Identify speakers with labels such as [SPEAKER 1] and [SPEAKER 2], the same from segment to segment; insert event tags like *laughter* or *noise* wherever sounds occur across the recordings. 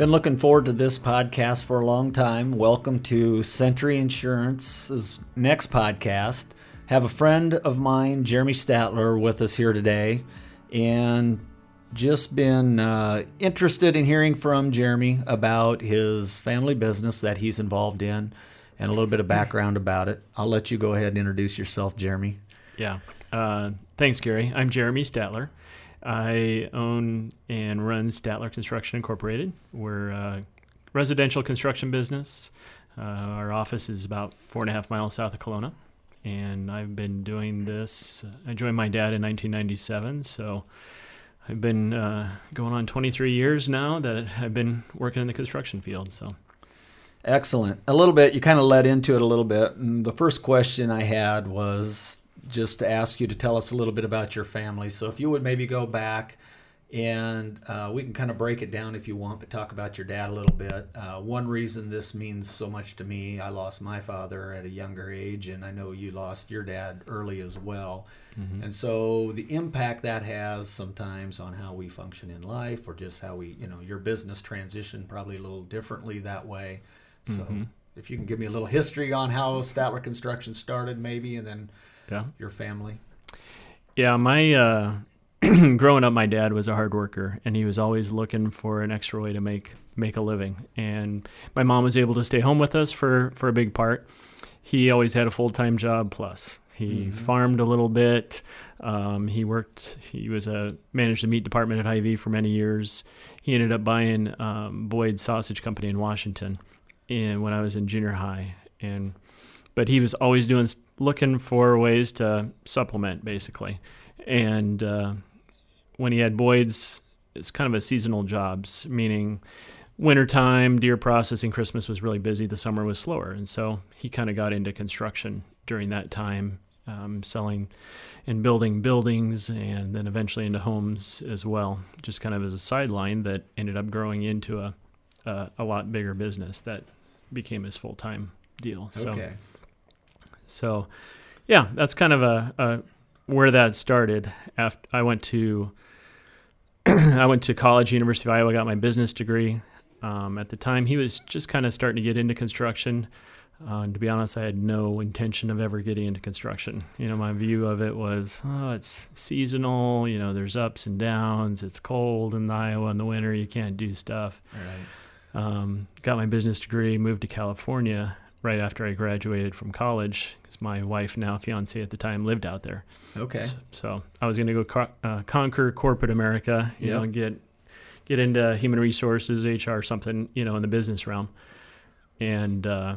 [SPEAKER 1] Been looking forward to this podcast for a long time. Welcome to Century Insurance's next podcast. Have a friend of mine, Jeremy Statler, with us here today, and just been uh, interested in hearing from Jeremy about his family business that he's involved in and a little bit of background about it. I'll let you go ahead and introduce yourself, Jeremy.
[SPEAKER 2] Yeah. Uh, thanks, Gary. I'm Jeremy Statler. I own and run Statler Construction Incorporated. We're a residential construction business. Uh, our office is about four and a half miles south of Kalona. And I've been doing this. I joined my dad in 1997, so I've been uh, going on 23 years now that I've been working in the construction field. So,
[SPEAKER 1] excellent. A little bit, you kind of led into it a little bit. And the first question I had was just to ask you to tell us a little bit about your family. So if you would maybe go back and uh, we can kind of break it down if you want, but talk about your dad a little bit. Uh, one reason this means so much to me, I lost my father at a younger age, and I know you lost your dad early as well. Mm-hmm. And so the impact that has sometimes on how we function in life, or just how we, you know, your business transition probably a little differently that way. So mm-hmm. if you can give me a little history on how Statler Construction started, maybe, and then yeah. your family?
[SPEAKER 2] Yeah, my uh, *clears throat* growing up, my dad was a hard worker, and he was always looking for an extra way to make make a living. And my mom was able to stay home with us for for a big part. He always had a full time job plus. He mm-hmm. farmed a little bit. Um, he worked. He was a managed the meat department at Hy-Vee for many years. He ended up buying um, Boyd Sausage Company in Washington, and when I was in junior high, and but he was always doing looking for ways to supplement basically. And uh, when he had boyd's it's kind of a seasonal jobs meaning wintertime deer processing christmas was really busy the summer was slower. And so he kind of got into construction during that time um, selling and building buildings and then eventually into homes as well just kind of as a sideline that ended up growing into a, a, a lot bigger business that became his full-time deal.
[SPEAKER 1] So okay.
[SPEAKER 2] Yeah, that's kind of a, a where that started. After I went to *clears throat* I went to college, University of Iowa, got my business degree. Um, at the time, he was just kind of starting to get into construction. Uh, to be honest, I had no intention of ever getting into construction. You know, my view of it was, oh, it's seasonal. You know, there's ups and downs. It's cold in Iowa in the winter. You can't do stuff.
[SPEAKER 1] Right.
[SPEAKER 2] Um, got my business degree, moved to California, right after I graduated from college my wife, now fiance at the time, lived out there.
[SPEAKER 1] Okay.
[SPEAKER 2] So, so I was going to go co- uh, conquer corporate America, you yep. know, get get into human resources, HR, something, you know, in the business realm. And uh,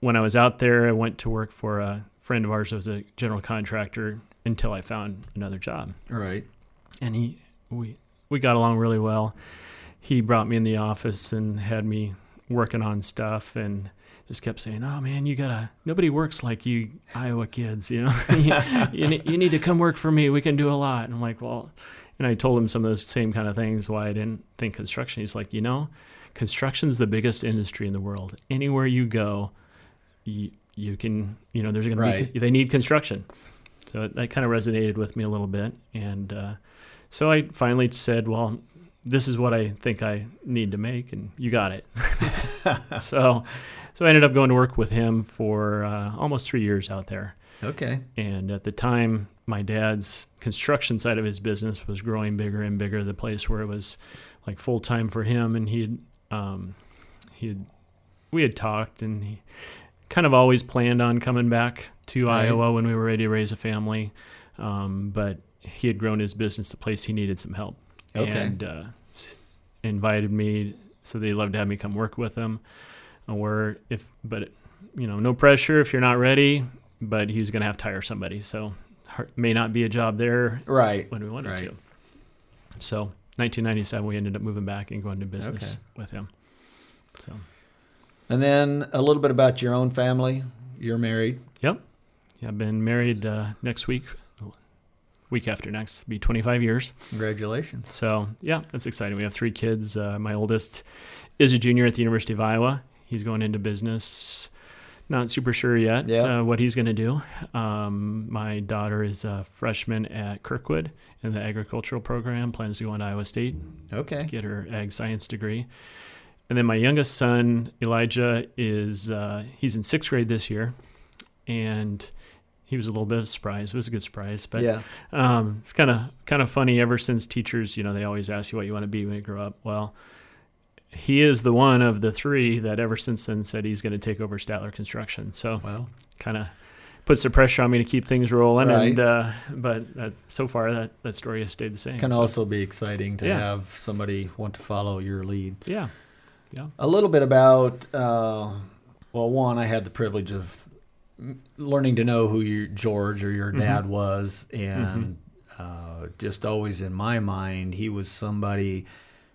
[SPEAKER 2] when I was out there, I went to work for a friend of ours who was a general contractor until I found another job.
[SPEAKER 1] All right.
[SPEAKER 2] And he we we got along really well. He brought me in the office and had me working on stuff and just kept saying, "Oh man, you gotta. Nobody works like you Iowa kids. You know, *laughs* *laughs* you, you, you, need to come work for me. We can do a lot." And I'm like, "Well," and I told him some of those same kind of things why I didn't think construction. He's like, "You know, construction's the biggest industry in the world. Anywhere you go, you, you can. You know, there's gonna right. be they need construction." So that kind of resonated with me a little bit, and uh, so I finally said, "Well." This is what I think I need to make, and you got it. *laughs* so so I ended up going to work with him for uh, almost three years out there.
[SPEAKER 1] Okay.
[SPEAKER 2] And at the time, my dad's construction side of his business was growing bigger and bigger. The place where it was like full time for him, and he had, um, he had, we had talked, and he kind of always planned on coming back to right. Iowa when we were ready to raise a family. Um, but he had grown his business to the place he needed some help.
[SPEAKER 1] Okay.
[SPEAKER 2] And uh, invited me, so they loved to have me come work with them or if but you know no pressure if you're not ready but he's going to have to hire somebody. So may not be a job there
[SPEAKER 1] right.
[SPEAKER 2] when we wanted
[SPEAKER 1] right.
[SPEAKER 2] to. So 1997 we ended up moving back and going to business okay. with him. So.
[SPEAKER 1] And then a little bit about your own family. You're married.
[SPEAKER 2] Yep. Yeah, i've been married uh, next week week after next be 25 years.
[SPEAKER 1] Congratulations.
[SPEAKER 2] So yeah that's exciting. We have three kids. Uh, my oldest is a junior at the university of iowa He's going into business not super sure yet
[SPEAKER 1] Yeah.
[SPEAKER 2] uh, what he's going to do. Um, my daughter is a freshman at Kirkwood in the agricultural program, plans to go into Iowa State,
[SPEAKER 1] Okay.
[SPEAKER 2] get her ag science degree. And then my youngest son, Elijah, is uh, he's in sixth grade this year, and he was a little bit of a surprise. It was a good surprise, but
[SPEAKER 1] yeah.
[SPEAKER 2] um, it's kind of kind of funny. Ever since teachers, you know, they always ask you what you want to be when you grow up. Well, he is the one of the three that ever since then said he's going to take over Statler Construction. So
[SPEAKER 1] Well,
[SPEAKER 2] kind of puts the pressure on me to keep things rolling.
[SPEAKER 1] Right.
[SPEAKER 2] And uh, but that, so far that that story has stayed the same.
[SPEAKER 1] can
[SPEAKER 2] So,
[SPEAKER 1] also be exciting to
[SPEAKER 2] Yeah.
[SPEAKER 1] have somebody want to follow your lead.
[SPEAKER 2] yeah, yeah.
[SPEAKER 1] A little bit about, uh, well, one, I had the privilege of learning to know who your George or your
[SPEAKER 2] Mhm.
[SPEAKER 1] dad was, and uh, just always in my mind, he was somebody.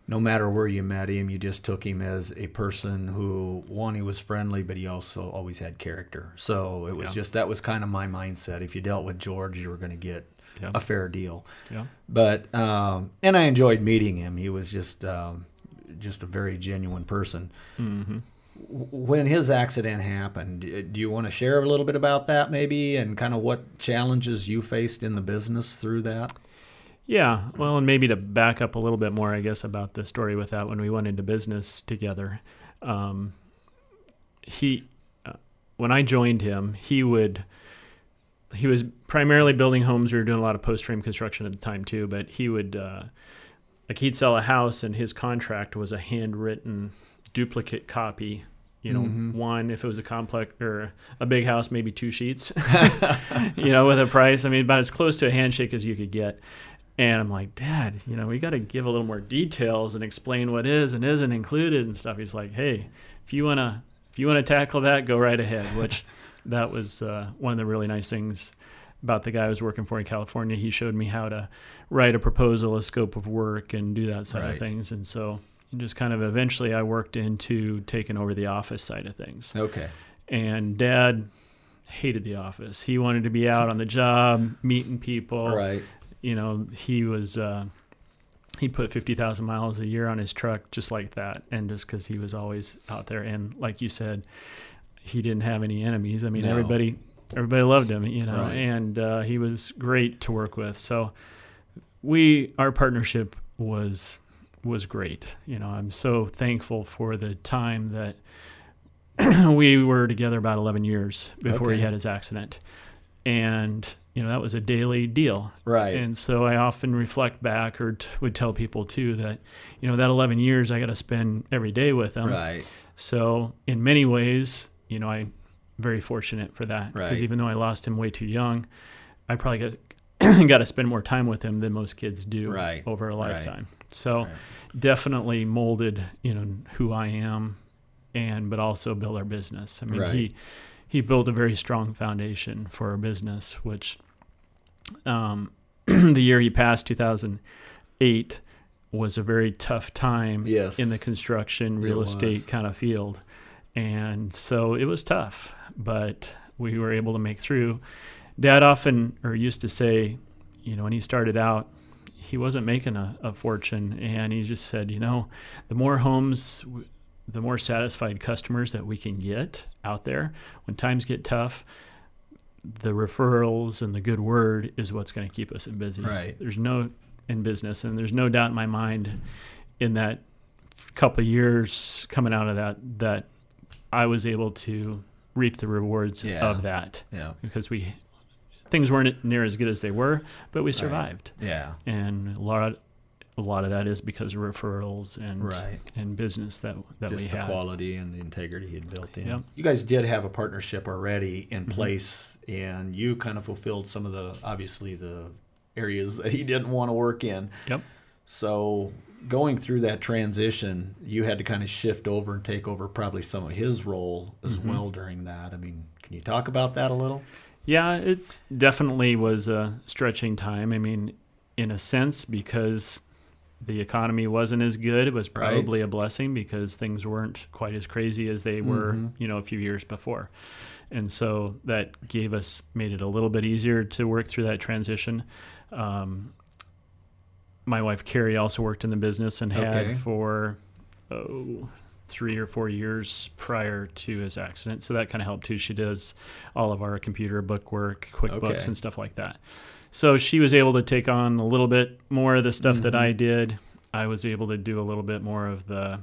[SPEAKER 1] No matter where you met him, you just took him as a person who, one, he was friendly, but he also always had character. So it was
[SPEAKER 2] Yeah.
[SPEAKER 1] just that was kind of my mindset. If you dealt with George, you were going to get
[SPEAKER 2] yeah,
[SPEAKER 1] a fair deal.
[SPEAKER 2] yeah.
[SPEAKER 1] But um, and I enjoyed meeting him. He was just um, just a very genuine person.
[SPEAKER 2] hmm
[SPEAKER 1] When his accident happened, do you want to share a little bit about that, maybe, and kind of what challenges you faced in the business through that?
[SPEAKER 2] Yeah, well, and maybe to back up a little bit more, I guess, about the story with that when we went into business together. Um, he, uh, when I joined him, he would, he was primarily building homes. We were doing a lot of post frame construction at the time too, but he would, uh, like, he'd sell a house, and his contract was a handwritten duplicate copy. You know,
[SPEAKER 1] Mhm.
[SPEAKER 2] one if it was a complex or a big house, maybe two sheets. *laughs* you know, with a price. I mean, about as close to a handshake as you could get. And I'm like, Dad, you know, we got to give a little more details and explain what is and isn't included and stuff. He's like, Hey, if you wanna, if you wanna tackle that, go right ahead. Which *laughs* that was uh, one of the really nice things about the guy I was working for in California. He showed me how to write a proposal, a scope of work, and do that side
[SPEAKER 1] Right.
[SPEAKER 2] of things. And so, just kind of eventually, I worked into taking over the office side of things
[SPEAKER 1] Okay.
[SPEAKER 2] and dad hated the office he wanted to be out on the job meeting people
[SPEAKER 1] Right.
[SPEAKER 2] You know he was uh, he put 50,000 miles a year on his truck just like that and just because he was always out there and like you said he didn't have any enemies i mean
[SPEAKER 1] No.
[SPEAKER 2] everybody everybody loved him you know
[SPEAKER 1] Right.
[SPEAKER 2] and uh, he was great to work with so we our partnership was was great you know i'm so thankful for the time that *clears throat* we were together about 11 years before
[SPEAKER 1] Okay.
[SPEAKER 2] he had his accident and you know that was a daily deal
[SPEAKER 1] Right.
[SPEAKER 2] and so I often reflect back or t- would tell people too that, you know, that 11 years I got to spend every day with them.
[SPEAKER 1] right.
[SPEAKER 2] So in many ways, you know, I'm very fortunate for that because
[SPEAKER 1] Right.
[SPEAKER 2] even though I lost him way too young, I probably got *clears throat* got to spend more time with him than most kids do
[SPEAKER 1] Right.
[SPEAKER 2] over a lifetime
[SPEAKER 1] Right.
[SPEAKER 2] So definitely molded, you know, who I am and but also build our business. I mean,
[SPEAKER 1] Right.
[SPEAKER 2] he he built a very strong foundation for our business, which um, *clears throat* the year he passed, 2008, was a very tough time
[SPEAKER 1] Yes.
[SPEAKER 2] in the construction real
[SPEAKER 1] It
[SPEAKER 2] estate
[SPEAKER 1] was.
[SPEAKER 2] kind of field. And so it was tough, but we were able to make through. Dad often, or used to say, you know, when he started out, he wasn't making a, a fortune. And he just said, you know, the more homes, the more satisfied customers that we can get out there when times get tough, the referrals and the good word is what's going to keep us in busy.
[SPEAKER 1] Right.
[SPEAKER 2] There's no in business, and there's no doubt in my mind in that couple of years coming out of that that I was able to reap the rewards
[SPEAKER 1] Yeah.
[SPEAKER 2] of that
[SPEAKER 1] Yeah.
[SPEAKER 2] because we things weren't near as good as they were, but we survived,
[SPEAKER 1] Yeah.
[SPEAKER 2] and a lot a lot of that is because of referrals and
[SPEAKER 1] Right.
[SPEAKER 2] and business that that
[SPEAKER 1] just
[SPEAKER 2] we
[SPEAKER 1] the
[SPEAKER 2] had.
[SPEAKER 1] quality and the integrity he had built in.
[SPEAKER 2] Yep.
[SPEAKER 1] You guys did have a partnership already in
[SPEAKER 2] Mhm.
[SPEAKER 1] place, and you kind of fulfilled some of the obviously the areas that he didn't want to work in.
[SPEAKER 2] Yep.
[SPEAKER 1] So going through that transition, you had to kind of shift over and take over probably some of his role as
[SPEAKER 2] Mhm.
[SPEAKER 1] well during that. I mean, can you talk about that a little?
[SPEAKER 2] Yeah, it's definitely was a stretching time. I mean, in a sense, because the economy wasn't as good, it was
[SPEAKER 1] Right.
[SPEAKER 2] probably a blessing because things weren't quite as crazy as they were,
[SPEAKER 1] Mhm.
[SPEAKER 2] you know, a few years before. And so that gave us, made it a little bit easier to work through that transition. Um, my wife Carrie also worked in the business and
[SPEAKER 1] Okay.
[SPEAKER 2] had for oh three or four years prior to his accident. So that kind of helped too. She does all of our computer book work, QuickBooks,
[SPEAKER 1] Okay.
[SPEAKER 2] and stuff like that. So she was able to take on a little bit more of the stuff that
[SPEAKER 1] Mhm.
[SPEAKER 2] I did. I was able to do a little bit more of the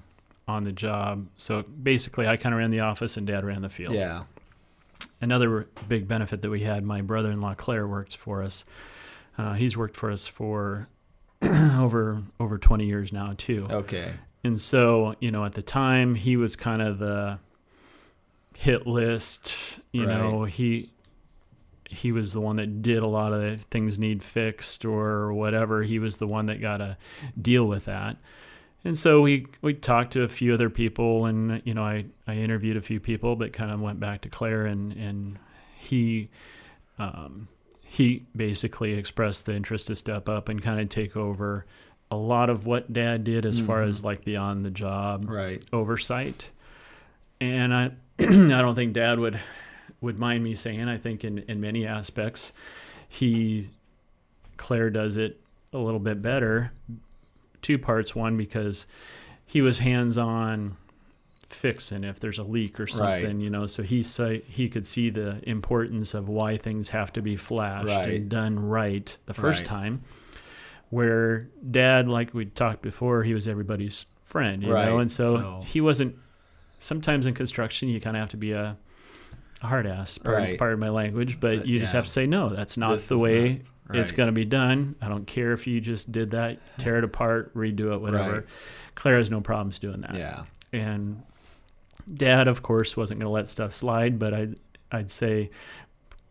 [SPEAKER 2] on the job. So basically, I kind of ran the office and dad ran the field.
[SPEAKER 1] Yeah.
[SPEAKER 2] Another big benefit that we had, my brother in law Claire works for us. Uh, he's worked for us for *clears throat* over over 20 years now, too.
[SPEAKER 1] Okay.
[SPEAKER 2] And so, you know, at the time, he was kind of the hit list. You know, he he was the one that did a lot of the things need fixed or whatever. He was the one that got to deal with that. And so we we talked to a few other people, and you know, I I interviewed a few people, but kind of went back to Claire, and and he. Um, he basically expressed the interest to step up and kind of take over a lot of what dad did as far
[SPEAKER 1] Mhm.
[SPEAKER 2] as like the on the job
[SPEAKER 1] Right.
[SPEAKER 2] oversight. And I *clears throat* I don't think dad would would mind me saying I think in, in many aspects he Claire does it a little bit better. Two parts. One because he was hands on fixing if there's a leak or
[SPEAKER 1] Right.
[SPEAKER 2] something, you know, so he say he could see the importance of why things have to be flashed
[SPEAKER 1] Right.
[SPEAKER 2] and done right the first
[SPEAKER 1] Right.
[SPEAKER 2] time. Where dad, like we talked before, he was everybody's friend, you
[SPEAKER 1] Right,
[SPEAKER 2] know, and so,
[SPEAKER 1] so-
[SPEAKER 2] he wasn't. Sometimes in construction, you kind of have to be a hard ass, pardon,
[SPEAKER 1] Right.
[SPEAKER 2] pardon my language, but
[SPEAKER 1] But,
[SPEAKER 2] you just
[SPEAKER 1] yeah.
[SPEAKER 2] have to say no. That's not
[SPEAKER 1] This
[SPEAKER 2] the way
[SPEAKER 1] not-
[SPEAKER 2] it's going to be done. I don't care if you just did that, tear it apart, redo it, whatever.
[SPEAKER 1] Right.
[SPEAKER 2] Claire has no problems doing that.
[SPEAKER 1] Yeah.
[SPEAKER 2] And dad, of course, wasn't going to let stuff slide, but I'd, I'd say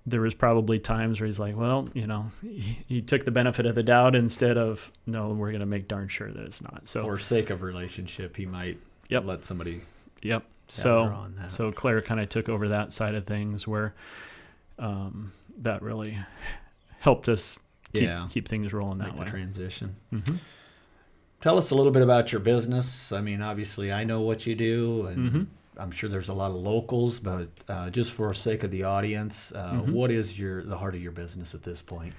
[SPEAKER 2] there was probably times where he's like, well, you know, he, he took the benefit of the doubt instead of, no, we're going to make darn sure that it's not. So,
[SPEAKER 1] For sake of relationship, he might
[SPEAKER 2] Yep.
[SPEAKER 1] let somebody
[SPEAKER 2] yep. So, so Claire kind of took over that side of things where um, that really helped us keep,
[SPEAKER 1] yeah,
[SPEAKER 2] keep things rolling
[SPEAKER 1] make
[SPEAKER 2] that
[SPEAKER 1] the
[SPEAKER 2] way.
[SPEAKER 1] transition.
[SPEAKER 2] hmm
[SPEAKER 1] Tell us a little bit about your business. I mean, obviously, I know what you do, and
[SPEAKER 2] Mhm.
[SPEAKER 1] I'm sure there's a lot of locals. But uh, just for sake of the audience, uh,
[SPEAKER 2] Mhm.
[SPEAKER 1] what is your the heart of your business at this point?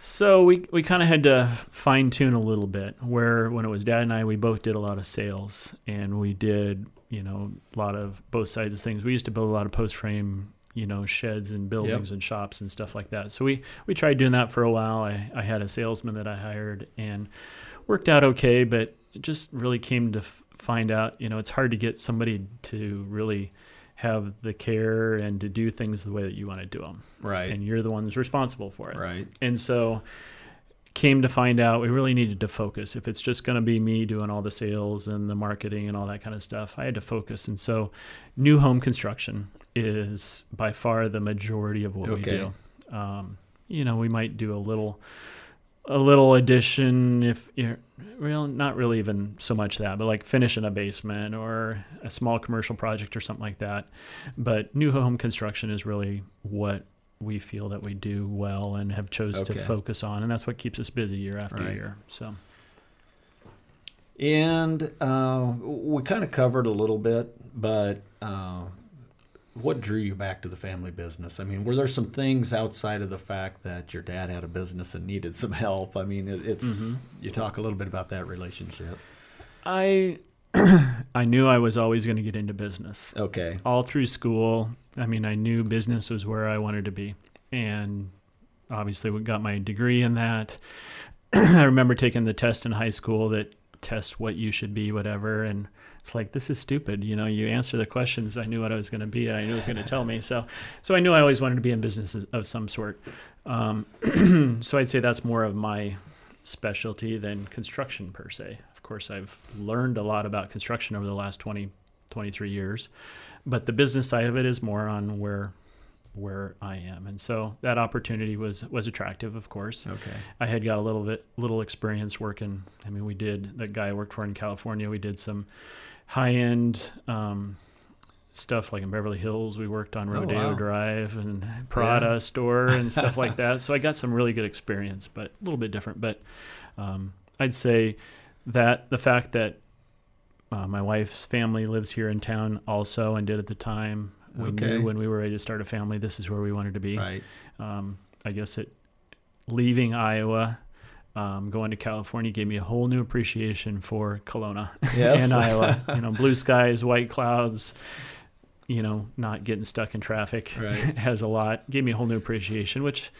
[SPEAKER 2] So we we kind of had to fine tune a little bit. Where when it was Dad and I, we both did a lot of sales, and we did you know a lot of both sides of things. We used to build a lot of post frame you know sheds and buildings and shops and stuff like that. So we we tried doing that for a while. I I had a salesman that I hired and worked out okay, but it just really came to f- find out you know it's hard to get somebody to really have the care and to do things the way that you want to do them
[SPEAKER 1] Right,
[SPEAKER 2] and you're the ones responsible for it
[SPEAKER 1] right,
[SPEAKER 2] and so came to find out we really needed to focus. If it's just going to be me doing all the sales and the marketing and all that kind of stuff, I had to focus. And so new home construction is by far the majority of what
[SPEAKER 1] Okay.
[SPEAKER 2] we do. Um, you know, we might do a little a little addition if you're well not really even so much that but like finishing a basement or a small commercial project or something like that but new home construction is really what we feel that we do well and have chose to focus on and that's what keeps us busy year after
[SPEAKER 1] Right.
[SPEAKER 2] year so
[SPEAKER 1] and uh, we kind of covered a little bit, but uh, what drew you back to the family business? I mean, were there some things outside of the fact that your dad had a business and needed some help? I mean, it, it's
[SPEAKER 2] Mhm.
[SPEAKER 1] you talk a little bit about that relationship.
[SPEAKER 2] i *clears throat* i knew i was always going to get into business
[SPEAKER 1] Okay,
[SPEAKER 2] all through school. I mean, I knew business was where I wanted to be, and obviously, we got my degree in that. *clears throat* I remember taking the test in high school that test what you should be, whatever, and it's like this is stupid. You know, you answer the questions. I knew what I was going to be, and I knew it was going to tell me. So, so I knew I always wanted to be in business of some sort. Um, *clears throat* so I'd say that's more of my specialty than construction per se. Of course, I've learned a lot about construction over the last 20, 23 years but the business side of it is more on where where I am, and so that opportunity was was attractive. Of course,
[SPEAKER 1] okay,
[SPEAKER 2] I had got a little bit little experience working. I mean, we did that guy I worked for in California. We did some high end um, stuff like in Beverly Hills. We worked on
[SPEAKER 1] Oh,
[SPEAKER 2] Rodeo
[SPEAKER 1] wow.
[SPEAKER 2] Drive and Prada
[SPEAKER 1] Yeah.
[SPEAKER 2] store and stuff *laughs* like that. So I got some really good experience, but a little bit different. But um, I'd say that the fact that uh, my wife's family lives here in town also and did at the time. We
[SPEAKER 1] Okay.
[SPEAKER 2] knew when we were ready to start a family, this is where we wanted to be.
[SPEAKER 1] right,
[SPEAKER 2] Um, I guess it leaving Iowa, um, going to California gave me a whole new appreciation for Kalona
[SPEAKER 1] Yes.
[SPEAKER 2] and Iowa. *laughs* You know, blue skies, white clouds. You know, not getting stuck in traffic *laughs*
[SPEAKER 1] Right.
[SPEAKER 2] has a lot. Gave me a whole new appreciation, which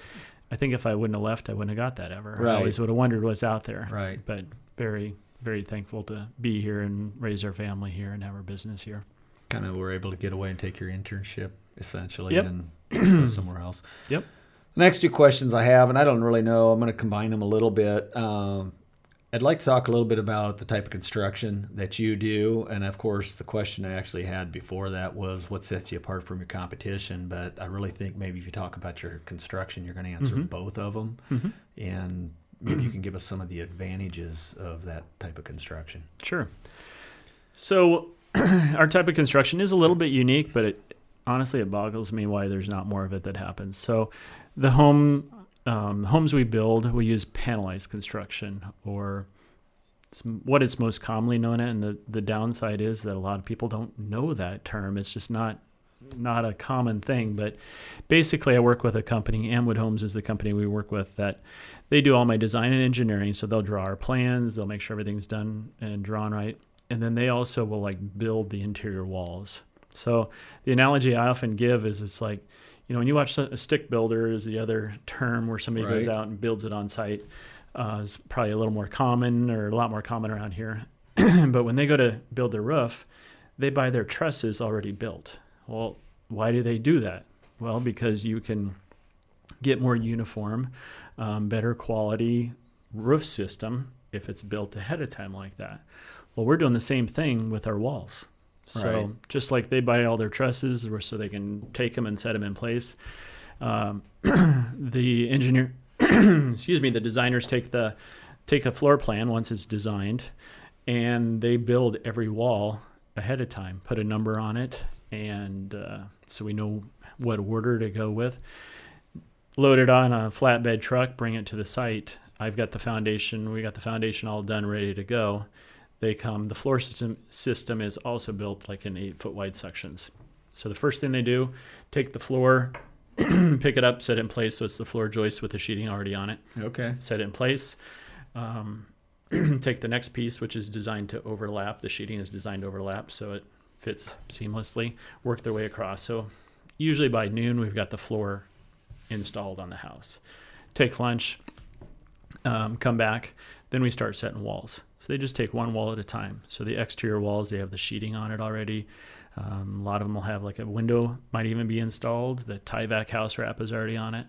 [SPEAKER 2] I think if I wouldn't have left, I wouldn't have got that ever.
[SPEAKER 1] Right.
[SPEAKER 2] I always would have wondered what's out there.
[SPEAKER 1] Right.
[SPEAKER 2] But very, very thankful to be here and raise our family here and have our business here.
[SPEAKER 1] Kind of were able to get away and take your internship essentially
[SPEAKER 2] Yep.
[SPEAKER 1] and *clears throat* go somewhere else.
[SPEAKER 2] Yep.
[SPEAKER 1] The next two questions I have, and I don't really know, I'm going to combine them a little bit. Um, I'd like to talk a little bit about the type of construction that you do. And of course, the question I actually had before that was what sets you apart from your competition. But I really think maybe if you talk about your construction, you're going to answer
[SPEAKER 2] Mhm.
[SPEAKER 1] both of them.
[SPEAKER 2] Mhm.
[SPEAKER 1] And maybe you can give us some of the advantages of that type of construction.
[SPEAKER 2] Sure. So, *clears throat* our type of construction is a little bit unique, but it honestly it boggles me why there's not more of it that happens. So, the home um, homes we build, we use panelized construction, or it's what it's most commonly known as. And the the downside is that a lot of people don't know that term. It's just not not a common thing. But basically, I work with a company. Amwood Homes is the company we work with that they do all my design and engineering. So they'll draw our plans, they'll make sure everything's done and drawn right, and then they also will like build the interior walls. So the analogy I often give is it's like, you know, when you watch a stick builder is the other term where somebody goes out and builds it on site. Uh, is probably a little more common or a lot more common around here. *clears throat* but when they go to build their roof, they buy their trusses already built. Well, why do they do that? Well, because you can get more uniform, um, better quality roof system if it's built ahead of time like that. Well, we're doing the same thing with our walls. So
[SPEAKER 1] Right.
[SPEAKER 2] just like they buy all their trusses so they can take them and set them in place, um, *clears throat* the engineer, *clears throat* excuse me, the designers take the take a floor plan once it's designed, and they build every wall ahead of time, put a number on it, and uh, so we know what order to go with. Load it on a flatbed truck, bring it to the site. I've got the foundation. We got the foundation all done, ready to go. They come. The floor system system is also built like in eight foot wide sections. So the first thing they do, take the floor, *clears throat* pick it up, set it in place. So it's the floor joist with the sheeting already on it
[SPEAKER 1] Okay.
[SPEAKER 2] set it in place. Um, *clears throat* take the next piece, which is designed to overlap. The sheeting is designed to overlap so it fits seamlessly. Work their way across. So usually by noon, we've got the floor installed on the house. Take lunch, um, come back, then we start setting walls. So they just take one wall at a time. So the exterior walls, they have the sheeting on it already. Um, a lot of them will have like a window, might even be installed. The Tyvek house wrap is already on it.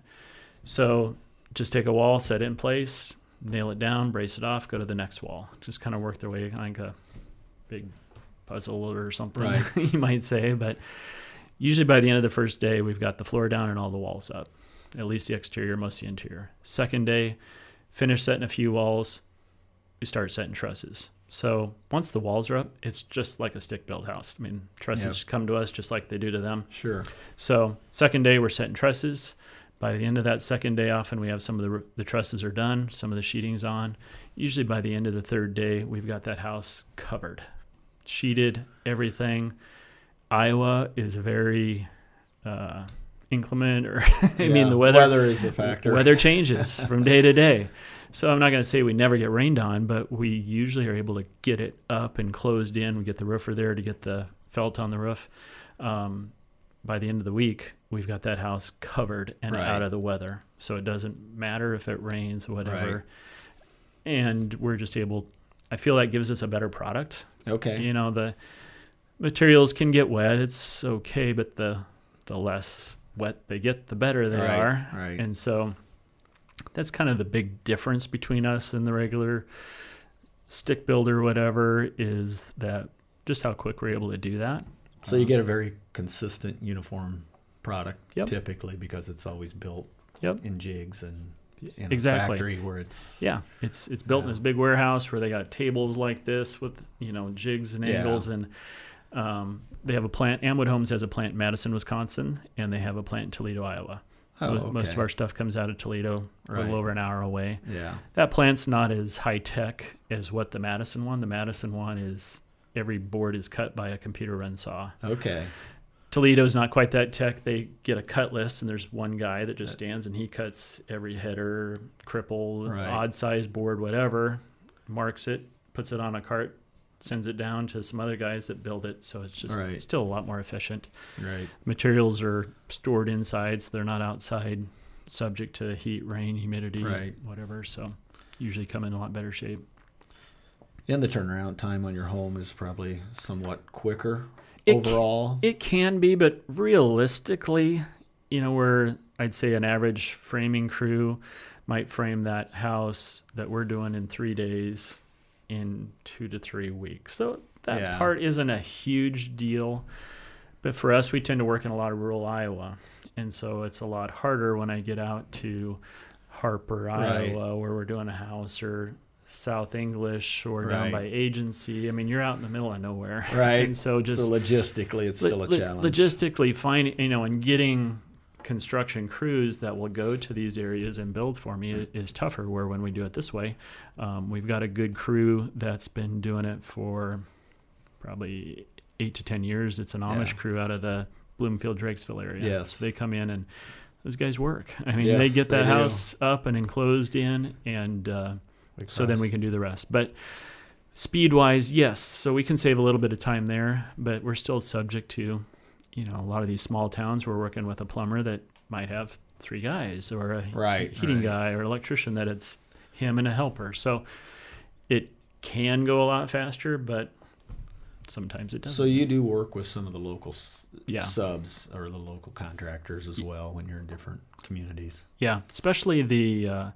[SPEAKER 2] So just take a wall, set it in place, nail it down, brace it off, go to the next wall. Just kind of work their way like a big puzzle or something,
[SPEAKER 1] Right. *laughs*
[SPEAKER 2] you might say. But usually by the end of the first day, we've got the floor down and all the walls up, at least the exterior, most of the interior. Second day, finish setting a few walls, we start setting trusses. So once the walls are up, it's just like a stick built house. I mean, trusses come to us just like they do to them.
[SPEAKER 1] Sure.
[SPEAKER 2] So second day we're setting trusses. By the end of that second day, often we have some of the the trusses are done, some of the sheeting's on. Usually by the end of the third day, we've got that house covered, sheeted, everything. Iowa is very uh, inclement, or *laughs* I mean the weather
[SPEAKER 1] Weather is a factor.
[SPEAKER 2] Weather changes *laughs* from day to day. So I'm not going to say we never get rained on, but we usually are able to get it up and closed in. We get the roofer there to get the felt on the roof. Um, by the end of the week, we've got that house covered and
[SPEAKER 1] Right.
[SPEAKER 2] out of the weather. So it doesn't matter if it rains, whatever.
[SPEAKER 1] Right.
[SPEAKER 2] And we're just able, I feel that gives us a better product.
[SPEAKER 1] Okay.
[SPEAKER 2] You know, the materials can get wet. It's okay, but the, the less wet they get, the better they
[SPEAKER 1] Right,
[SPEAKER 2] are.
[SPEAKER 1] right.
[SPEAKER 2] And so that's kind of the big difference between us and the regular stick builder, whatever, is that just how quick we're able to do that.
[SPEAKER 1] So you um, get a very consistent, uniform product
[SPEAKER 2] Yep.
[SPEAKER 1] typically because it's always built
[SPEAKER 2] Yep.
[SPEAKER 1] in jigs and in
[SPEAKER 2] Exactly.
[SPEAKER 1] a factory where it's
[SPEAKER 2] Yeah, it's it's built in this big warehouse where they got tables like this with you know jigs and
[SPEAKER 1] Yeah.
[SPEAKER 2] angles and um, they have a plant. Amwood Homes has a plant in Madison, Wisconsin, and they have a plant in Toledo, Iowa.
[SPEAKER 1] Oh,
[SPEAKER 2] Mo- Most of our stuff comes out of Toledo, a little over an hour away.
[SPEAKER 1] yeah
[SPEAKER 2] That plant's not as high tech as what the Madison one. The Madison one is every board is cut by a computer run saw.
[SPEAKER 1] okay
[SPEAKER 2] Toledo's not quite that tech. They get a cut list, and there's one guy that just stands and he cuts every header, cripple,
[SPEAKER 1] Right.
[SPEAKER 2] odd size board, whatever, marks it, puts it on a cart, sends it down to some other guys that build it. So it's just
[SPEAKER 1] Right.
[SPEAKER 2] still a lot more efficient.
[SPEAKER 1] Right.
[SPEAKER 2] Materials are stored inside, so they're not outside, subject to heat, rain, humidity,
[SPEAKER 1] Right.
[SPEAKER 2] whatever. So usually come in a lot better shape.
[SPEAKER 1] And the turnaround time on your home is probably somewhat quicker
[SPEAKER 2] It
[SPEAKER 1] overall.
[SPEAKER 2] It can be, but realistically, you know, where I'd say an average framing crew might frame that house that we're doing in three days in two to three weeks. So that
[SPEAKER 1] Yeah.
[SPEAKER 2] part isn't a huge deal. But for us, we tend to work in a lot of rural Iowa. And so it's a lot harder when I get out to Harper,
[SPEAKER 1] Right.
[SPEAKER 2] Iowa, where we're doing a house, or South English, or down by agency. I mean, you're out in the middle of nowhere.
[SPEAKER 1] right. *laughs*
[SPEAKER 2] And so just
[SPEAKER 1] so logistically, it's still a
[SPEAKER 2] lo- lo-
[SPEAKER 1] challenge.
[SPEAKER 2] Logistically, finding you know, and getting construction crews that will go to these areas and build for me is tougher. Where when we do it this way, um, we've got a good crew that's been doing it for probably eight to ten years. It's an Amish
[SPEAKER 1] Yeah.
[SPEAKER 2] crew out of the Bloomfield Drakesville area.
[SPEAKER 1] Yes.
[SPEAKER 2] so they come in and those guys work. I mean,
[SPEAKER 1] Yes,
[SPEAKER 2] they get
[SPEAKER 1] they
[SPEAKER 2] that
[SPEAKER 1] do.
[SPEAKER 2] house up and enclosed in, and uh, so then we can do the rest. But speed wise, yes. So we can save a little bit of time there, but we're still subject to, you know, a lot of these small towns. We're working with a plumber that might have three guys, or a
[SPEAKER 1] Right,
[SPEAKER 2] heating
[SPEAKER 1] right.
[SPEAKER 2] guy, or electrician that it's him and a helper. So it can go a lot faster, but sometimes it doesn't.
[SPEAKER 1] So you do work with some of the local
[SPEAKER 2] Yeah.
[SPEAKER 1] subs or the local contractors as well when you're in different communities.
[SPEAKER 2] Yeah, especially the uh,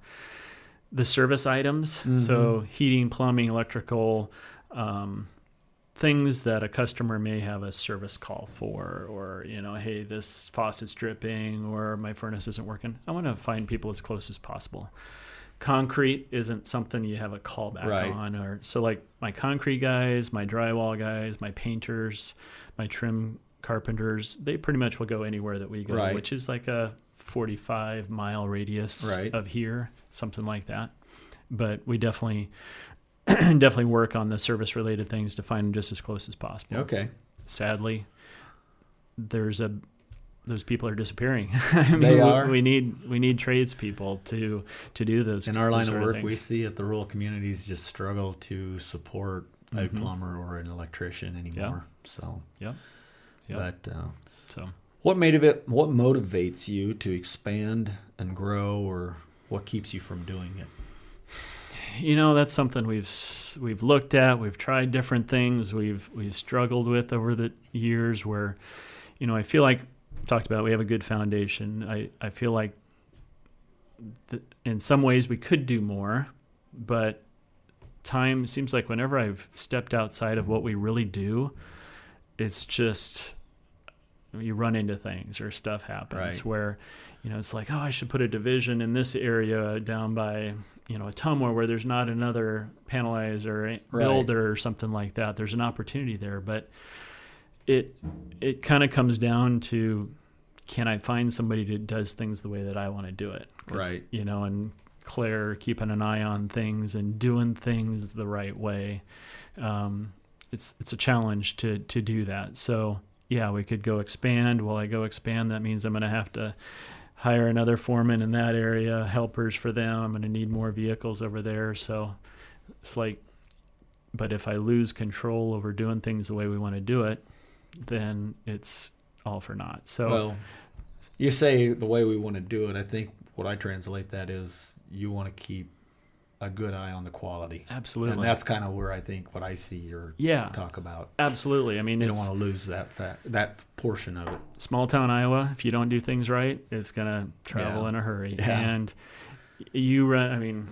[SPEAKER 2] the service items.
[SPEAKER 1] Mm-hmm.
[SPEAKER 2] So heating, plumbing, electrical, um, things that a customer may have a service call for, or you know, hey, this faucet's dripping, or my furnace isn't working. I want to find people as close as possible. Concrete isn't something you have a callback
[SPEAKER 1] Right.
[SPEAKER 2] on, or so like my concrete guys, my drywall guys, my painters, my trim carpenters, they pretty much will go anywhere that we go,
[SPEAKER 1] Right.
[SPEAKER 2] which is like a 45 mile radius
[SPEAKER 1] Right.
[SPEAKER 2] of here, something like that. But we definitely *clears throat* definitely work on the service related things to find them just as close as possible.
[SPEAKER 1] Okay.
[SPEAKER 2] Sadly, there's a those people are disappearing. *laughs* I mean,
[SPEAKER 1] They
[SPEAKER 2] we-
[SPEAKER 1] are?
[SPEAKER 2] We need we need tradespeople to to do those.
[SPEAKER 1] In our line of work,
[SPEAKER 2] things.
[SPEAKER 1] we see at the rural communities just struggle to support a
[SPEAKER 2] Mhm.
[SPEAKER 1] plumber or an electrician anymore. So.
[SPEAKER 2] Yep.
[SPEAKER 1] but uh,
[SPEAKER 2] so
[SPEAKER 1] what made of it? What motivates you to expand and grow, or what keeps you from doing it?
[SPEAKER 2] You know that's something we've we've looked at we've tried different things we've we've struggled with over the years where you know i feel like talked about we have a good foundation i i feel like th- in some ways we could do more but time seems like whenever i've stepped outside of what we really do it's just you run into things or stuff happens
[SPEAKER 1] Right.
[SPEAKER 2] where you know it's like oh i should put a division in this area down by you know Ottumwa where there's not another panelizer
[SPEAKER 1] Right.
[SPEAKER 2] builder or something like that there's an opportunity there but it it kind of comes down to can i find somebody that does things the way that i want to do it?
[SPEAKER 1] Right.
[SPEAKER 2] you know and claire keeping an eye on things and doing things the right way um, it's it's a challenge to to do that so yeah we could go expand well i go expand that means i'm going to have to hire another foreman in that area, helpers for them. I'm going to need more vehicles over there. So it's like, but if I lose control over doing things the way we want to do it, then it's all for naught. So
[SPEAKER 1] Well, you say the way we want to do it. I think what I translate that is you want to keep a good eye on the quality,
[SPEAKER 2] absolutely,
[SPEAKER 1] and that's kind of where I think what I see your
[SPEAKER 2] yeah,
[SPEAKER 1] talk about.
[SPEAKER 2] absolutely. I mean,
[SPEAKER 1] You don't want to lose that fact, that portion of it.
[SPEAKER 2] small town Iowa. If you don't do things right, it's going to travel
[SPEAKER 1] Yeah.
[SPEAKER 2] in a hurry.
[SPEAKER 1] Yeah.
[SPEAKER 2] And you run, I mean,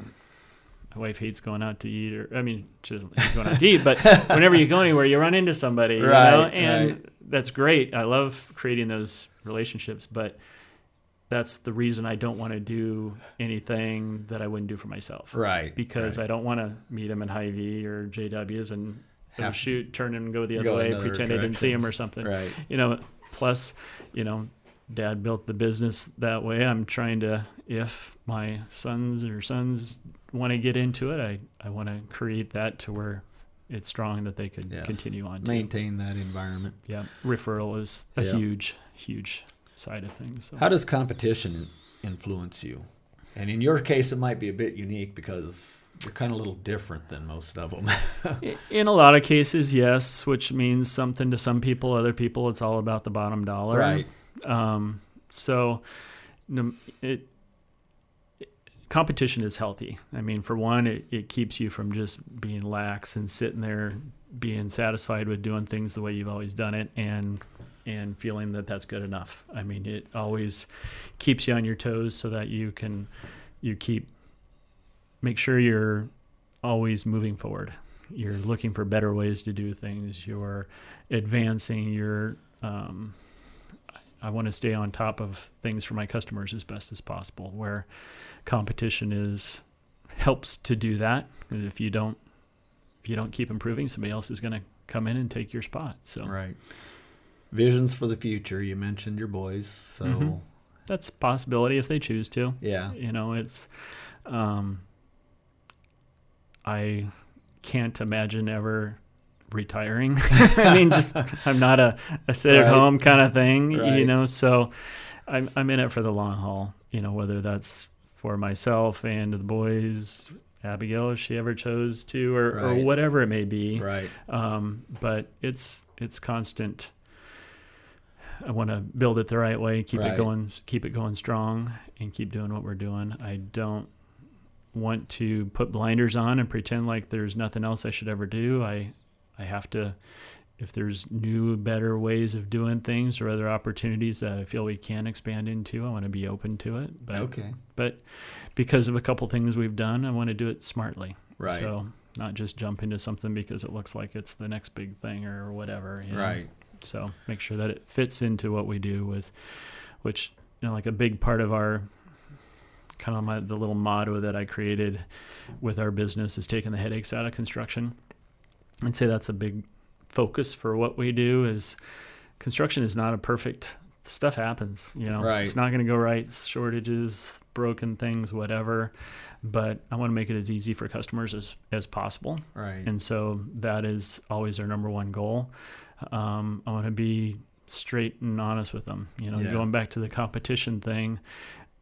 [SPEAKER 2] my wife hates going out to eat, or I mean, she doesn't like going out to eat, but *laughs* whenever you go anywhere, you run into somebody, you
[SPEAKER 1] Right,
[SPEAKER 2] know, and
[SPEAKER 1] right.
[SPEAKER 2] that's great. I love creating those relationships, but that's the reason I don't want to do anything that I wouldn't do for myself.
[SPEAKER 1] Right.
[SPEAKER 2] Because
[SPEAKER 1] right.
[SPEAKER 2] I don't want to meet him in Hy-Vee or JWs and
[SPEAKER 1] Have-
[SPEAKER 2] shoot, turn and go the other
[SPEAKER 1] Go
[SPEAKER 2] way, pretend I didn't see him or something
[SPEAKER 1] right.
[SPEAKER 2] you know plus you know dad built the business that way i'm trying to if my sons or sons want to get into it i i want to create that to where it's strong that they could
[SPEAKER 1] Yes.
[SPEAKER 2] continue on. to.
[SPEAKER 1] Maintain that environment.
[SPEAKER 2] Yeah, referral is a
[SPEAKER 1] Yeah.
[SPEAKER 2] huge, huge side of things. So.
[SPEAKER 1] How does competition influence you? And in your case, it might be a bit unique because you're kind of a little different than most of them. *laughs*
[SPEAKER 2] In a lot of cases, yes, which means something to some people. Other people, it's all about the bottom dollar.
[SPEAKER 1] right.
[SPEAKER 2] Um, so, it, it- competition is healthy. I mean, for one, it, it keeps you from just being lax and sitting there being satisfied with doing things the way you've always done it and and feeling that that's good enough. I mean, it always keeps you on your toes so that you can you keep make sure you're always moving forward. You're looking for better ways to do things. You're advancing. You're um, I want to stay on top of things for my customers as best as possible. Where competition is helps to do that. If you don't if you don't keep improving, somebody else is going to come in and take your spot. So
[SPEAKER 1] Right. Visions for the future. You mentioned your boys, so
[SPEAKER 2] Mhm. that's a possibility if they choose to.
[SPEAKER 1] yeah.
[SPEAKER 2] You know, it's um, I can't imagine ever retiring. *laughs* I mean, just *laughs* I'm not a, a sit at
[SPEAKER 1] Right.
[SPEAKER 2] home kind of thing, you know. So I'm I'm in it for the long haul. You know, whether that's for myself and the boys, Abigail, if she ever chose to, or, or whatever it may be.
[SPEAKER 1] Right.
[SPEAKER 2] Um, but it's it's constant. I want to build it the right way, keep
[SPEAKER 1] Right.
[SPEAKER 2] it going, keep it going strong, and keep doing what we're doing. I don't want to put blinders on and pretend like there's nothing else I should ever do. I I have to. If there's new, better ways of doing things or other opportunities that I feel we can expand into, I want to be open to it. But
[SPEAKER 1] Okay.
[SPEAKER 2] but because of a couple things we've done, I want to do it smartly.
[SPEAKER 1] Right.
[SPEAKER 2] So not just jump into something because it looks like it's the next big thing or whatever. you know?
[SPEAKER 1] Right.
[SPEAKER 2] So make sure that it fits into what we do with, which you know, like a big part of our kind of my the little motto that I created with our business is taking the headaches out of construction. I'd say that's a big focus for what we do. Is construction is not a perfect stuff happens. You know,
[SPEAKER 1] Right.
[SPEAKER 2] it's not going to go right. Shortages, broken things, whatever. But I want to make it as easy for customers as as possible.
[SPEAKER 1] Right.
[SPEAKER 2] And so that is always our number one goal. Um, I want to be straight and honest with them. You know,
[SPEAKER 1] Yeah.
[SPEAKER 2] going back to the competition thing,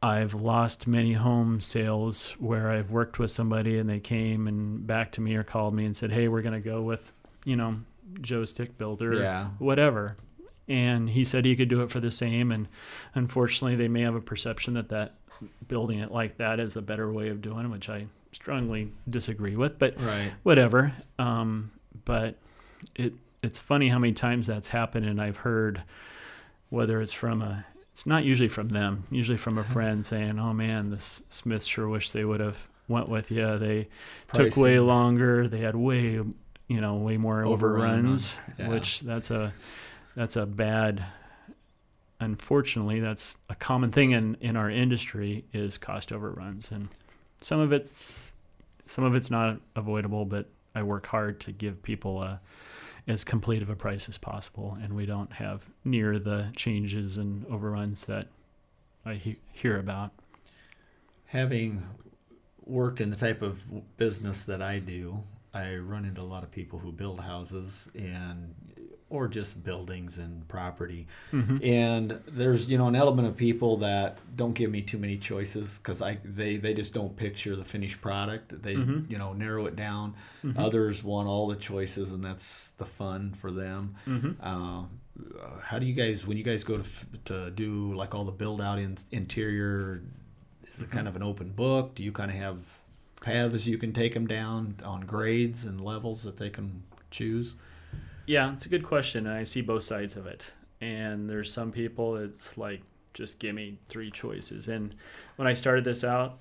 [SPEAKER 2] I've lost many home sales where I've worked with somebody and they came and back to me or called me and said, "Hey, we're going to go with, you know, Joe Stick Builder,
[SPEAKER 1] yeah.
[SPEAKER 2] whatever." And he said he could do it for the same. And unfortunately, they may have a perception that that building it like that is a better way of doing it, which I strongly disagree with. But
[SPEAKER 1] Right.
[SPEAKER 2] whatever. Um, but it it's funny how many times that's happened, and I've heard whether it's from a it's not usually from them, usually from a *laughs* friend saying, "Oh man, the Smiths sure wish they would have went with you. They took way longer. They had way you know way more
[SPEAKER 1] Overrun
[SPEAKER 2] overruns,
[SPEAKER 1] yeah.
[SPEAKER 2] which that's a that's a bad." Unfortunately, that's a common thing in, in our industry is cost overruns, and some of it's some of it's not avoidable, but I work hard to give people a, as complete of a price as possible, and we don't have near the changes and overruns that I he- hear about.
[SPEAKER 1] Having worked in the type of business that I do, I run into a lot of people who build houses and or just buildings and property.
[SPEAKER 2] Mm-hmm.
[SPEAKER 1] And there's you know an element of people that don't give me too many choices because I they they just don't picture the finished product. They
[SPEAKER 2] Mhm.
[SPEAKER 1] you know narrow it down.
[SPEAKER 2] Mm-hmm.
[SPEAKER 1] Others want all the choices, and that's the fun for them.
[SPEAKER 2] Mm-hmm.
[SPEAKER 1] Uh, how do you guys when you guys go to to do like all the build out in, interior? Is it kind of an open book? Do you kind of have paths you can take them down on grades and levels that they can choose?
[SPEAKER 2] Yeah, it's a good question, and I see both sides of it. And there's some people it's like just give me three choices. And when I started this out,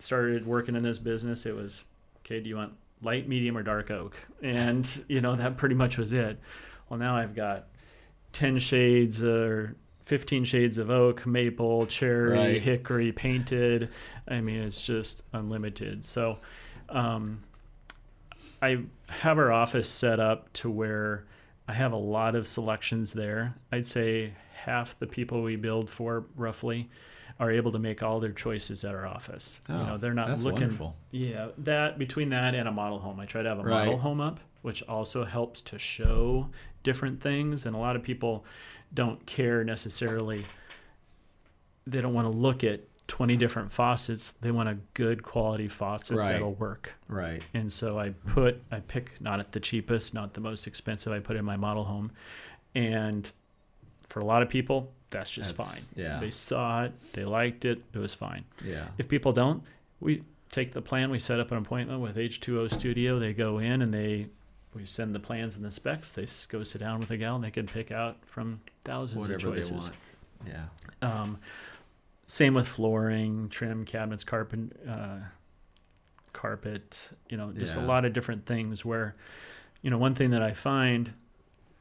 [SPEAKER 2] started working in this business, it was okay. Do you want light, medium, or dark oak? And *laughs* you know that pretty much was it. Well, now I've got ten shades or fifteen shades of oak, maple, cherry,
[SPEAKER 1] Right.
[SPEAKER 2] hickory, painted. I mean, it's just unlimited. So. Um, I have our office set up to where I have a lot of selections there. I'd say half the people we build for roughly are able to make all their choices at our office. you
[SPEAKER 1] Oh,
[SPEAKER 2] know, they're not
[SPEAKER 1] that's
[SPEAKER 2] looking.
[SPEAKER 1] wonderful.
[SPEAKER 2] Yeah, that between that and a model home, I try to have a
[SPEAKER 1] Right.
[SPEAKER 2] model home up, which also helps to show different things. And a lot of people don't care necessarily. They don't want to look at 20 different faucets. They want a good quality faucet
[SPEAKER 1] Right.
[SPEAKER 2] that'll work.
[SPEAKER 1] Right.
[SPEAKER 2] And so I put, I pick not at the cheapest, not the most expensive. I put in my model home, and for a lot of people, that's just
[SPEAKER 1] That's-
[SPEAKER 2] fine.
[SPEAKER 1] yeah.
[SPEAKER 2] They saw it, they liked it, it was fine.
[SPEAKER 1] Yeah.
[SPEAKER 2] If people don't, we take the plan. We set up an appointment with H2O Studio. They go in and they, we send the plans and the specs. They go sit down with a gal and they can pick out from thousands
[SPEAKER 1] Whatever
[SPEAKER 2] of
[SPEAKER 1] they
[SPEAKER 2] choices.
[SPEAKER 1] want. Yeah.
[SPEAKER 2] Um, same with flooring, trim, cabinets, carpet, uh, carpet. You know, just a lot of different things. Where, you know, one thing that I find,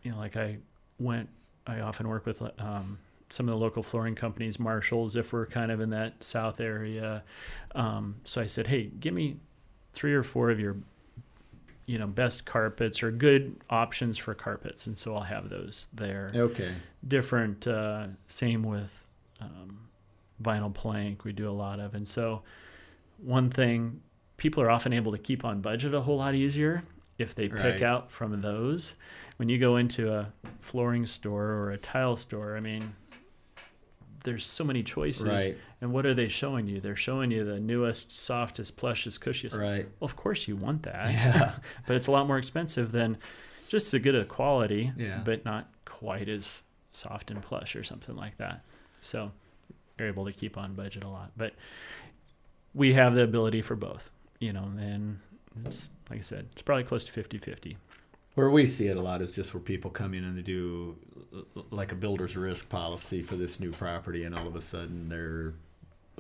[SPEAKER 2] you know, like I went, I often work with um, some of the local flooring companies, Marshalls, if we're kind of in that south area. Um, so I said, hey, give me three or four of your you know best carpets or good options for carpets and so i'll have those there
[SPEAKER 1] Okay.
[SPEAKER 2] different uh, same with um, vinyl plank we do a lot of and so one thing people are often able to keep on budget a whole lot easier if they pick
[SPEAKER 1] Right.
[SPEAKER 2] out from those when you go into a flooring store or a tile store i mean there's so many choices
[SPEAKER 1] Right.
[SPEAKER 2] and what are they showing you they're showing you the newest softest plushest cushiest
[SPEAKER 1] Right.
[SPEAKER 2] well, of course you want that
[SPEAKER 1] Yeah. *laughs*
[SPEAKER 2] but it's a lot more expensive than just as good a quality,
[SPEAKER 1] Yeah.
[SPEAKER 2] but not quite as soft and plush or something like that. So you're able to keep on budget a lot. But we have the ability for both, you know, and like I said, it's probably close to 50 50.
[SPEAKER 1] Where we see it a lot is just where people come in and they do like a builder's risk policy for this new property, and all of a sudden they're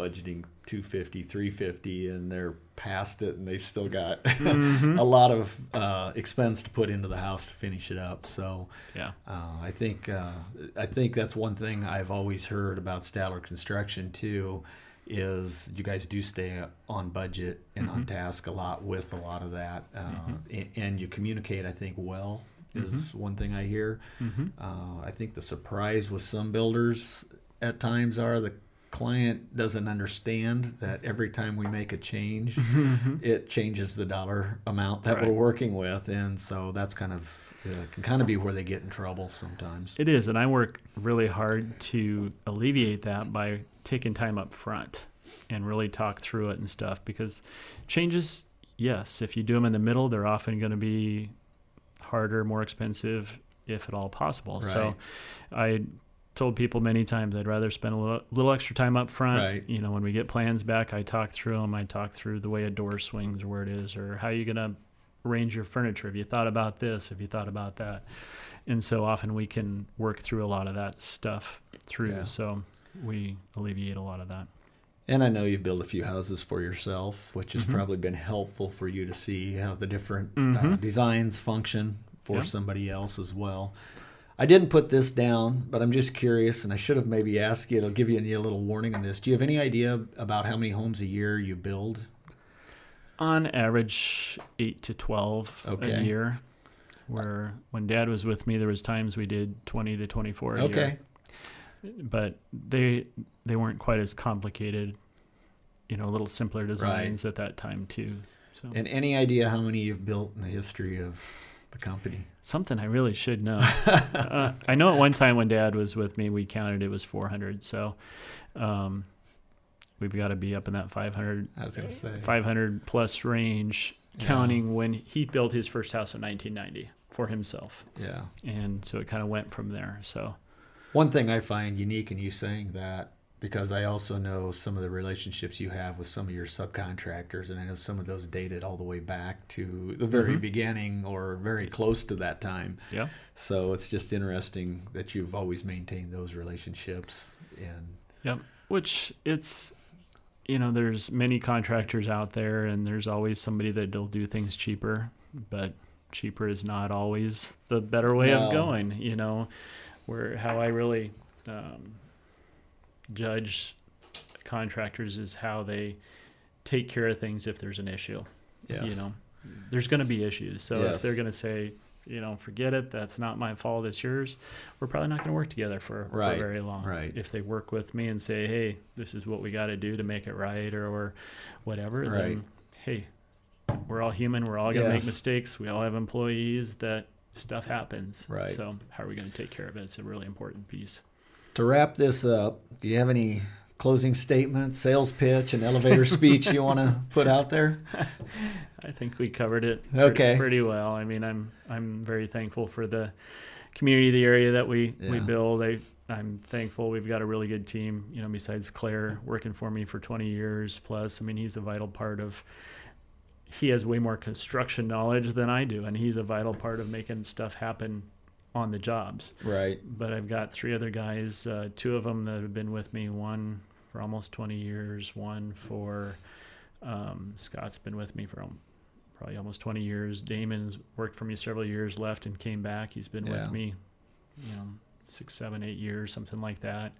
[SPEAKER 1] budgeting 250 350 and they're past it and they still got *laughs* a lot of uh, expense to put into the house to finish it up so
[SPEAKER 2] Yeah.
[SPEAKER 1] uh, I think uh, I think that's one thing I've always heard about Statler Construction too is you guys do stay on budget and on
[SPEAKER 2] Mhm.
[SPEAKER 1] task a lot with a lot of that uh,
[SPEAKER 2] Mhm.
[SPEAKER 1] a- and you communicate I think well is one thing I hear
[SPEAKER 2] Mm-hmm.
[SPEAKER 1] uh, I think the surprise with some builders at times are the client doesn't understand that every time we make a change, *laughs* it changes the dollar amount that
[SPEAKER 2] Right.
[SPEAKER 1] we're working with, and so that's kind of uh, can kind of be where they get in trouble sometimes.
[SPEAKER 2] It is, and I work really hard to alleviate that by taking time up front and really talk through it and stuff because changes, yes, if you do them in the middle, they're often going to be harder, more expensive, if at all possible. So I told people many times I'd rather spend a little, little extra time up front.
[SPEAKER 1] Right.
[SPEAKER 2] You know, when we get plans back, I talk through them. I talk through the way a door swings or where it is or how you're going to arrange your furniture. Have you thought about this? Have you thought about that? And so often we can work through a lot of that stuff through.
[SPEAKER 1] Yeah.
[SPEAKER 2] So we alleviate a lot of that.
[SPEAKER 1] And I know you've built a few houses for yourself, which has
[SPEAKER 2] Mhm.
[SPEAKER 1] probably been helpful for you to see how the different uh,
[SPEAKER 2] Mhm.
[SPEAKER 1] designs function for
[SPEAKER 2] Yeah.
[SPEAKER 1] somebody else as well. I didn't put this down, but I'm just curious, and I should have maybe asked you. It'll give you a little warning on this. Do you have any idea about how many homes a year you build?
[SPEAKER 2] On average, eight to twelve a year. Where when Dad was with me, there was times we did twenty to twenty-four a
[SPEAKER 1] Okay.
[SPEAKER 2] year. But they they weren't quite as complicated. You know, a little simpler designs at that time too. So
[SPEAKER 1] And any idea how many you've built in the history of the company?
[SPEAKER 2] something I really should know. *laughs* uh, I know at one time when Dad was with me, we counted it was 400. So um, we've got to be up in that 500,
[SPEAKER 1] I was gonna say.
[SPEAKER 2] 500 plus range,
[SPEAKER 1] Yeah.
[SPEAKER 2] counting when he built his first house in 1990 for himself,
[SPEAKER 1] Yeah.
[SPEAKER 2] and so it kind of went from there. So
[SPEAKER 1] One thing I find unique in you saying that, because I also know some of the relationships you have with some of your subcontractors, and I know some of those dated all the way back to the very
[SPEAKER 2] Mhm.
[SPEAKER 1] beginning or very close to that time.
[SPEAKER 2] yeah,
[SPEAKER 1] So it's just interesting that you've always maintained those relationships. And
[SPEAKER 2] which it's you know there's many contractors out there, and there's always somebody that'll do things cheaper, but cheaper is not always the better way
[SPEAKER 1] No.
[SPEAKER 2] of going. You know, where how I really um, judge contractors is how they take care of things if there's an issue.
[SPEAKER 1] yes,
[SPEAKER 2] You know, there's going to be issues. So if they're going to say you know, forget it. That's not my fault. It's yours. We're probably not going to work together for,
[SPEAKER 1] Right,
[SPEAKER 2] for very long.
[SPEAKER 1] right.
[SPEAKER 2] If they work with me and say, hey, this is what we got to do to make it right or, or whatever,
[SPEAKER 1] Right.
[SPEAKER 2] then hey, we're all human. We're all going to
[SPEAKER 1] Yes.
[SPEAKER 2] make mistakes. We all have employees that stuff happens.
[SPEAKER 1] Right.
[SPEAKER 2] So how are we going to take care of it? It's a really important piece.
[SPEAKER 1] To wrap this up, do you have any closing statements, sales pitch, and elevator speech you want to put out there? *laughs*
[SPEAKER 2] I think we covered it
[SPEAKER 1] Okay.
[SPEAKER 2] pretty, pretty well. I mean, I'm I'm very thankful for the community, the area that we we build. I I'm thankful we've got a really good team. You know, besides Claire working for me for 20 years plus. I mean, he's a vital part of. He has way more construction knowledge than I do, and he's a vital part of making stuff happen on the jobs.
[SPEAKER 1] Right.
[SPEAKER 2] But I've got three other guys, uh, two of them that have been with me, one for almost 20 years, one for um, Scott's been with me for um, probably almost 20 years. Damon's worked for me several years, left and came back. He's been
[SPEAKER 1] Yeah.
[SPEAKER 2] with me, you know, six, seven, eight years, something like that.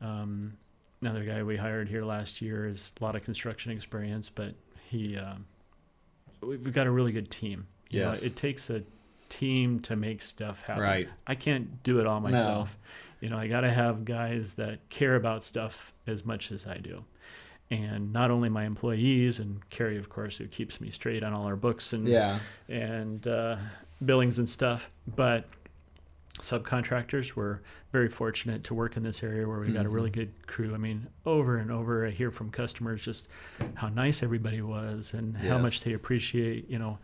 [SPEAKER 2] Um, another guy we hired here last year is a lot of construction experience, but he, uh, we- we've got a really good team. You know, it takes a team to make stuff happen.
[SPEAKER 1] Right.
[SPEAKER 2] I can't do it all
[SPEAKER 1] No.
[SPEAKER 2] myself. You know, I got to have guys that care about stuff as much as I do. And not only my employees and Carrie, of course, who keeps me straight on all our books and
[SPEAKER 1] Yeah.
[SPEAKER 2] and uh, billings and stuff, but subcontractors we're very fortunate to work in this area where we've got a really
[SPEAKER 1] Mm-hmm.
[SPEAKER 2] good crew i mean over and over i hear from customers just how nice everybody was and how much they appreciate you know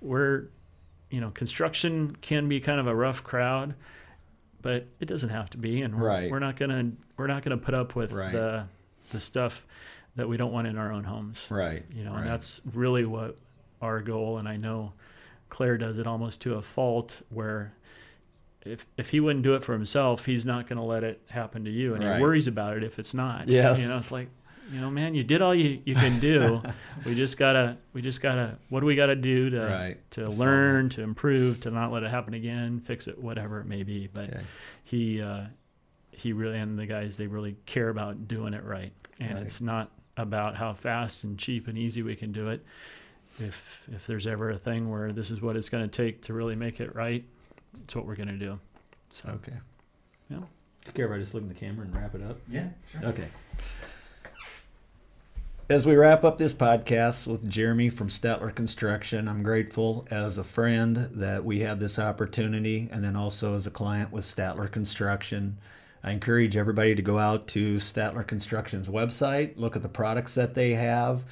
[SPEAKER 2] we're you know construction can be kind of a rough crowd but it doesn't have to be and we're,
[SPEAKER 1] Right.
[SPEAKER 2] we're not gonna we're not gonna put up with
[SPEAKER 1] Right.
[SPEAKER 2] the the stuff that we don't want in our own homes
[SPEAKER 1] Right.
[SPEAKER 2] you know
[SPEAKER 1] right.
[SPEAKER 2] and that's really what our goal and i know claire does it almost to a fault where if if he wouldn't do it for himself he's not going to let it happen to you and
[SPEAKER 1] Right.
[SPEAKER 2] he worries about it if it's not
[SPEAKER 1] Yes.
[SPEAKER 2] you know it's like you know man you did all you, you can do *laughs* we just gotta we just gotta what do we gotta do to
[SPEAKER 1] Right.
[SPEAKER 2] to
[SPEAKER 1] Solve
[SPEAKER 2] learn to improve to not let it happen again fix it whatever it may be but
[SPEAKER 1] Okay.
[SPEAKER 2] he uh, he really and the guys they really care about doing it right and
[SPEAKER 1] Right.
[SPEAKER 2] it's not about how fast and cheap and easy we can do it if if there's ever a thing where this is what it's going to take to really make it right it's what we're going to do so
[SPEAKER 1] Okay.
[SPEAKER 3] Do you care if I just look in the camera and wrap it up?
[SPEAKER 4] Yeah, sure.
[SPEAKER 3] Okay.
[SPEAKER 1] As we wrap up this podcast with Jeremy from Statler Construction, I'm grateful as a friend that we had this opportunity and then also as a client with Statler Construction. I encourage everybody to go out to Statler Construction's website, look at the products that they have,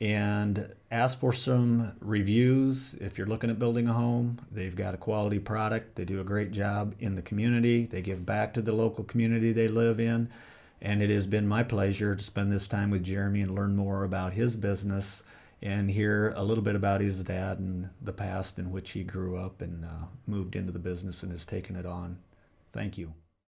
[SPEAKER 1] and ask for some reviews. If you're looking at building a home, they've got a quality product. They do a great job in the community. They give back to the local community they live in. And it has been my pleasure to spend this time with Jeremy and learn more about his business and hear a little bit about his dad and the past in which he grew up and uh, moved into the business and has taken it on. Thank you.